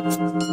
thank you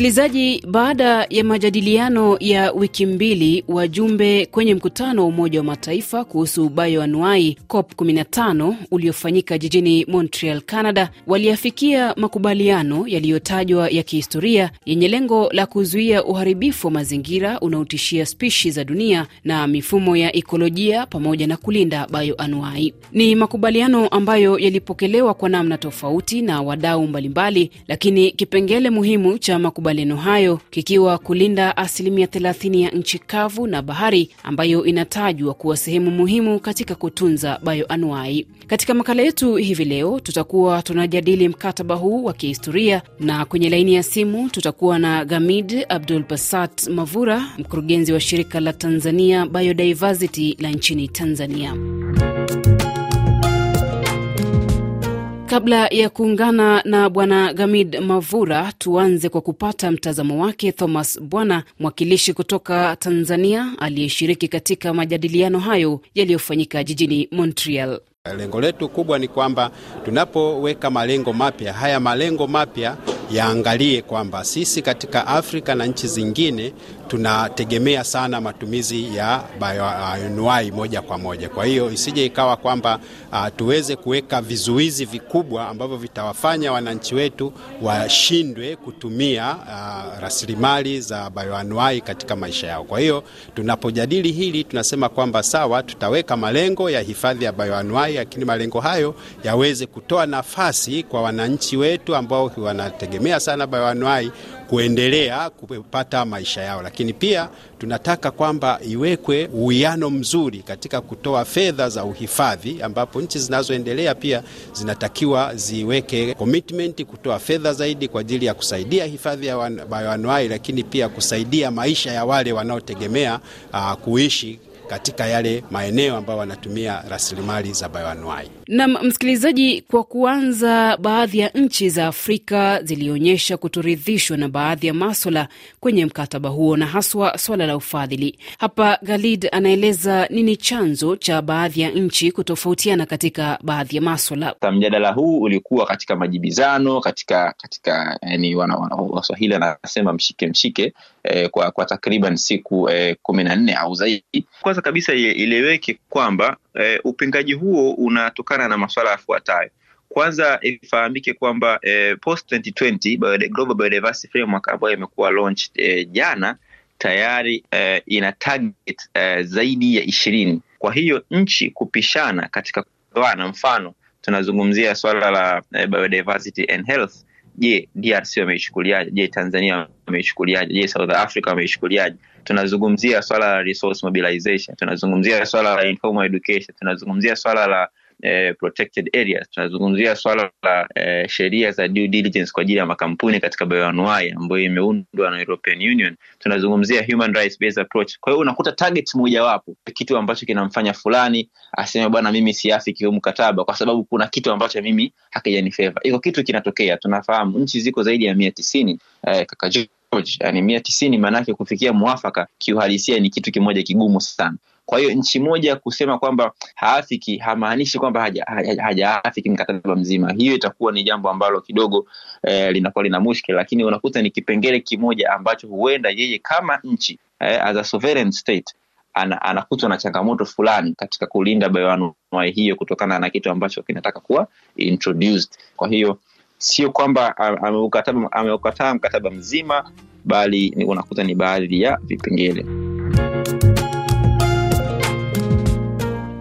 Msikilizaji, baada ya majadiliano ya wiki mbili, wajumbe kwenye mkutano wa Umoja wa Mataifa kuhusu bayoanuai COP 15 uliofanyika jijini Montreal, Canada, waliafikia makubaliano yaliyotajwa ya kihistoria yenye lengo la kuzuia uharibifu wa mazingira unaotishia spishi za dunia na mifumo ya ikolojia pamoja na kulinda bayoanuai. Ni makubaliano ambayo yalipokelewa kwa namna tofauti na wadau mbalimbali, lakini kipengele muhimu cha makubaliano hayo kikiwa kulinda asilimia 30 ya nchi kavu na bahari ambayo inatajwa kuwa sehemu muhimu katika kutunza bioanuai. Katika makala yetu hivi leo tutakuwa tunajadili mkataba huu wa kihistoria, na kwenye laini ya simu tutakuwa na Gamid Abdul Basat Mavura, mkurugenzi wa shirika la Tanzania Biodiversity la nchini Tanzania. Kabla ya kuungana na bwana Gamid Mavura, tuanze kwa kupata mtazamo wake Thomas Bwana, mwakilishi kutoka Tanzania aliyeshiriki katika majadiliano hayo yaliyofanyika jijini Montreal. Lengo letu kubwa ni kwamba tunapoweka malengo mapya, haya malengo mapya yaangalie kwamba sisi katika Afrika na nchi zingine tunategemea sana matumizi ya bioanuai moja kwa moja. Kwa hiyo isije ikawa kwamba uh, tuweze kuweka vizuizi vikubwa ambavyo vitawafanya wananchi wetu washindwe kutumia uh, rasilimali za bioanuai katika maisha yao. Kwa hiyo tunapojadili hili tunasema kwamba sawa, tutaweka malengo ya hifadhi ya bioanuai, lakini malengo hayo yaweze kutoa nafasi kwa wananchi wetu ambao wanategemea sana bioanuai kuendelea kupata maisha yao, lakini pia tunataka kwamba iwekwe uwiano mzuri katika kutoa fedha za uhifadhi, ambapo nchi zinazoendelea pia zinatakiwa ziweke commitment kutoa fedha zaidi kwa ajili ya kusaidia hifadhi ya bayoanuai, lakini pia kusaidia maisha ya wale wanaotegemea uh, kuishi katika yale maeneo ambayo wanatumia rasilimali za bayoanuai. Nam msikilizaji, kwa kuanza, baadhi ya nchi za Afrika zilionyesha kutoridhishwa na baadhi ya maswala kwenye mkataba huo na haswa swala la ufadhili. Hapa Galid anaeleza nini chanzo cha baadhi ya nchi kutofautiana katika baadhi ya maswala. Mjadala huu ulikuwa katika majibizano katika katika yani, Waswahili wanasema mshike mshike eh, kwa, kwa takriban siku eh, kumi na nne au zaidi. Kwanza kabisa ieleweke kwamba eh, upingaji huo unatokana na masuala yafuatayo. Kwanza ifahamike kwamba eh, post 2020 Global Biodiversity Framework ambayo imekuwa launched eh, jana tayari eh, ina target eh, zaidi ya ishirini. Kwa hiyo nchi kupishana katika kugawana, mfano tunazungumzia swala la eh, biodiversity and health Je, DRC wameichukuliaje? Je, Tanzania wameichukuliaje? Je, South Africa wameichukuliaje? Tunazungumzia swala la resource mobilization, tunazungumzia swala la informal education, tunazungumzia swala la eh, protected areas, tunazungumzia swala la eh, sheria za due diligence kwa ajili ya makampuni katika bayoanuai ambayo imeundwa na European Union. Tunazungumzia human rights based approach. Kwa hiyo unakuta target mojawapo, kitu ambacho kinamfanya fulani aseme bwana, mimi siafiki huu mkataba kwa sababu kuna kitu ambacho mimi hakijanifeva. Iko kitu kinatokea, tunafahamu nchi ziko zaidi ya mia tisini eh, kaka George, yani mia tisini maanake kufikia mwafaka kiuhalisia ni kitu kimoja kigumu sana. Kwa hiyo nchi moja kusema kwamba haafiki hamaanishi kwamba hajaafiki haja, haja mkataba mzima. Hiyo itakuwa ni jambo ambalo kidogo eh, linakuwa lina mushkil, lakini unakuta ni kipengele kimoja ambacho huenda yeye kama nchi eh, as a sovereign state ana, anakutwa na changamoto fulani katika kulinda bioanuai hiyo kutokana na kitu ambacho kinataka kuwa introduced. Kwa hiyo sio kwamba ameukataa mkataba mzima, bali unakuta ni baadhi ya vipengele.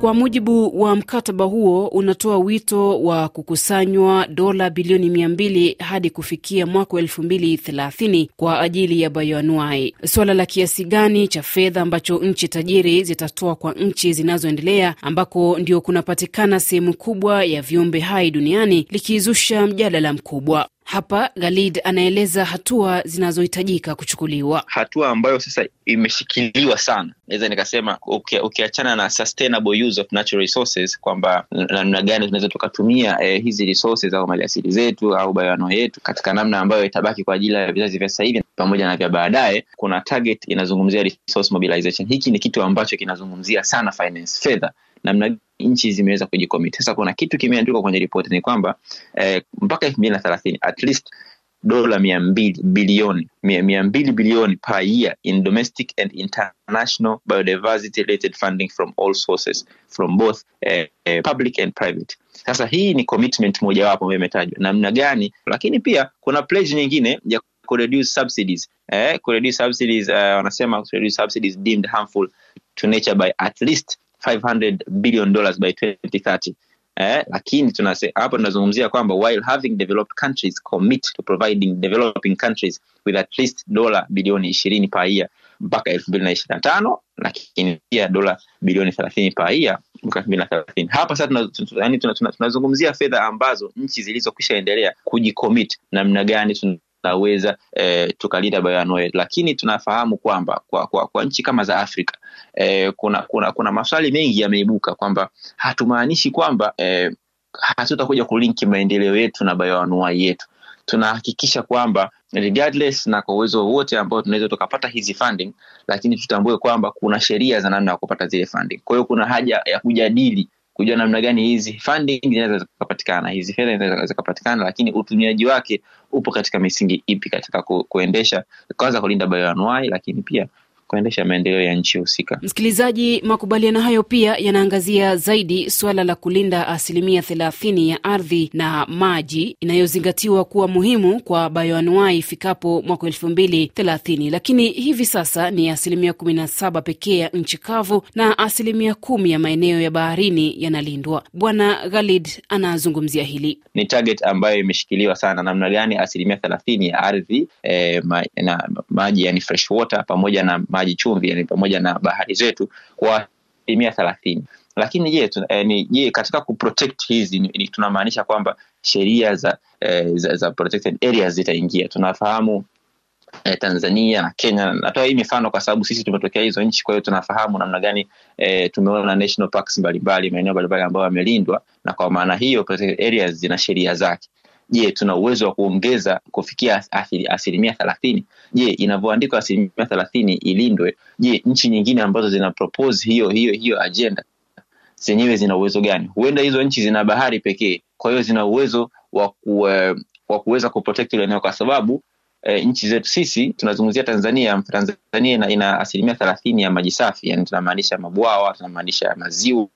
Kwa mujibu wa mkataba huo unatoa wito wa kukusanywa dola bilioni mia mbili hadi kufikia mwaka wa elfu mbili thelathini kwa ajili ya bayoanuai. Suala la kiasi gani cha fedha ambacho nchi tajiri zitatoa kwa nchi zinazoendelea ambako ndio kunapatikana sehemu kubwa ya viumbe hai duniani likizusha mjadala mkubwa. Hapa Galid anaeleza hatua zinazohitajika kuchukuliwa. Hatua ambayo sasa imeshikiliwa sana, naweza nikasema ukiachana na sustainable use of natural resources, kwamba namna gani tunaweza tukatumia eh, hizi resources au maliasili zetu au bayano yetu katika namna ambayo itabaki kwa ajili ya vizazi vya sasa hivi pamoja na vya baadaye. Kuna target inazungumzia resource mobilization. Hiki ni kitu ambacho kinazungumzia sana finance, fedha namna nchi zimeweza kujikomit. Sasa kuna kitu kimeandikwa kwenye ripoti ni kwamba eh, mpaka elfu mbili na thelathini at least dola mia mbili bilioni mia mbili bilioni per year in domestic and international biodiversity related funding from all sources from both eh, eh, public and private. Sasa hii ni commitment mojawapo ambayo imetajwa namna gani, lakini pia kuna pledge nyingine ya kureduce subsidies eh, kureduce subsidies uh, wanasema kureduce subsidies deemed harmful to nature by at least 500 billion dollars by 2030 eh, lakini tunase, hapo tunazungumzia kwamba while having developed countries commit to providing developing countries with at least dola bilioni ishirini per year mpaka elfu mbili na ishirini na tano lakini pia dola bilioni thelathini per year mpaka elfu hapa sasa tunazungumzia tuna, tuna, tuna, tuna fedha ambazo nchi zilizokwisha endelea kujikomit namna gani tunaweza eh, tukalinda bayoanuai, lakini tunafahamu kwamba kwa, kwa, kwa nchi kama za Afrika eh, kuna, kuna, kuna maswali mengi yameibuka kwamba hatumaanishi kwamba eh, hatutakuja kulinki maendeleo yetu na bayoanuai yetu. Tunahakikisha kwamba regardless na kwa uwezo wowote ambao tunaweza tukapata hizi funding, lakini tutambue kwamba kuna sheria za namna ya kupata zile funding. Kwa hiyo kuna haja ya kujadili kujua namna gani hizi funding zinaweza zikapatikana, hizi fedha zinaweza zikapatikana, lakini utumiaji wake upo katika misingi ipi katika ku, kuendesha kwanza kulinda bayoanuai, lakini pia kuendesha maendeleo ya nchi husika. Msikilizaji, makubaliano hayo pia yanaangazia zaidi suala la kulinda asilimia thelathini ya ardhi na maji inayozingatiwa kuwa muhimu kwa bayoanuai ifikapo mwaka elfu mbili thelathini, lakini hivi sasa ni asilimia kumi na saba pekee ya nchi kavu na asilimia kumi ya maeneo ya baharini yanalindwa. Bwana Ghalid anazungumzia hili. Ni target ambayo imeshikiliwa sana, namna gani asilimia thelathini ya ardhi eh, ma, na maji yani fresh water pamoja na maji chumvi yani pamoja na bahari zetu kwa asilimia thelathini. Lakini je, eh, je katika kuprotect hizi tunamaanisha kwamba sheria za, eh, za, za protected areas zitaingia. Tunafahamu eh, Tanzania na Kenya, natoa hii mifano kwa sababu sisi tumetokea hizo nchi, kwa hiyo tunafahamu namna gani eh, tumeona national parks mbalimbali, maeneo mbalimbali ambayo yamelindwa, na kwa maana hiyo protected areas zina sheria zake. Je, tuna uwezo wa kuongeza kufikia asilimia thelathini? Je, inavyoandikwa asilimia thelathini ilindwe, je, nchi nyingine ambazo zina propose hiyo hiyo hiyo agenda zenyewe zina uwezo gani? Huenda hizo nchi zina bahari pekee, kwa hiyo zina uwezo wa wa kuweza kuprotect ile eneo kwa sababu E, nchi zetu sisi tunazungumzia Tanzania. Tanzania ina, ina asilimia thelathini ya maji safi, yani tunamaanisha mabwawa, tunamaanisha maziwa,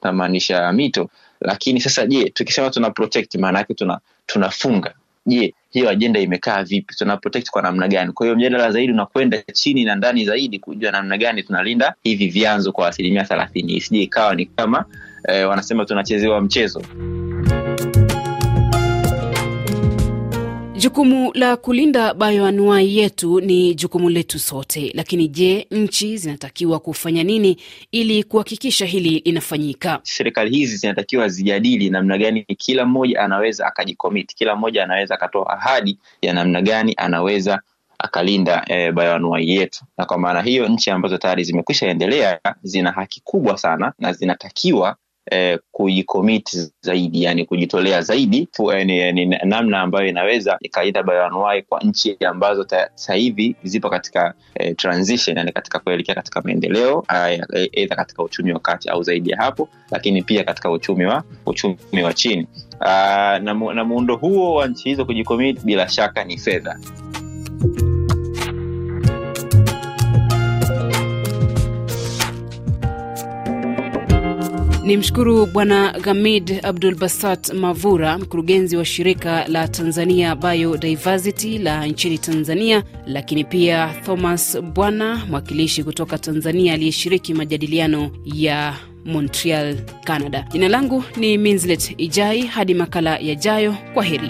tunamaanisha mito. Lakini sasa je, tukisema tuna protect maana yake tuna tunafunga. Je, hiyo ajenda imekaa vipi? Tuna kwa namna gani? Kwa hiyo mjadala zaidi unakwenda chini na ndani zaidi kujua namna gani tunalinda hivi vyanzo kwa asilimia thelathini, isije ikawa ni kama eh, wanasema tunachezewa mchezo. Jukumu la kulinda bayoanuai yetu ni jukumu letu sote, lakini je, nchi zinatakiwa kufanya nini ili kuhakikisha hili linafanyika? Serikali hizi zinatakiwa zijadili namna gani kila mmoja anaweza akajikomiti, kila mmoja anaweza akatoa ahadi ya namna gani anaweza akalinda e, bayoanuai yetu, na kwa maana hiyo nchi ambazo tayari zimekwisha endelea zina haki kubwa sana na zinatakiwa Eh, kujikomiti zaidi yani kujitolea zaidi ni, ni namna ambayo inaweza ikaleta bayanuai kwa nchi ambazo sasa hivi zipo katika eh, transition yani katika kuelekea katika maendeleo aidha katika uchumi wa kati au zaidi ya hapo, lakini pia katika uchumi wa uchumi wa chini. Aa, na, na muundo huo wa nchi hizo kujikomiti bila shaka ni fedha. Ni mshukuru Bwana Ghamid Abdul Basat Mavura, mkurugenzi wa shirika la Tanzania Biodiversity la nchini Tanzania, lakini pia Thomas Bwana, mwakilishi kutoka Tanzania aliyeshiriki majadiliano ya Montreal, Canada. Jina langu ni Minslet Ijai. Hadi makala yajayo, kwa heri.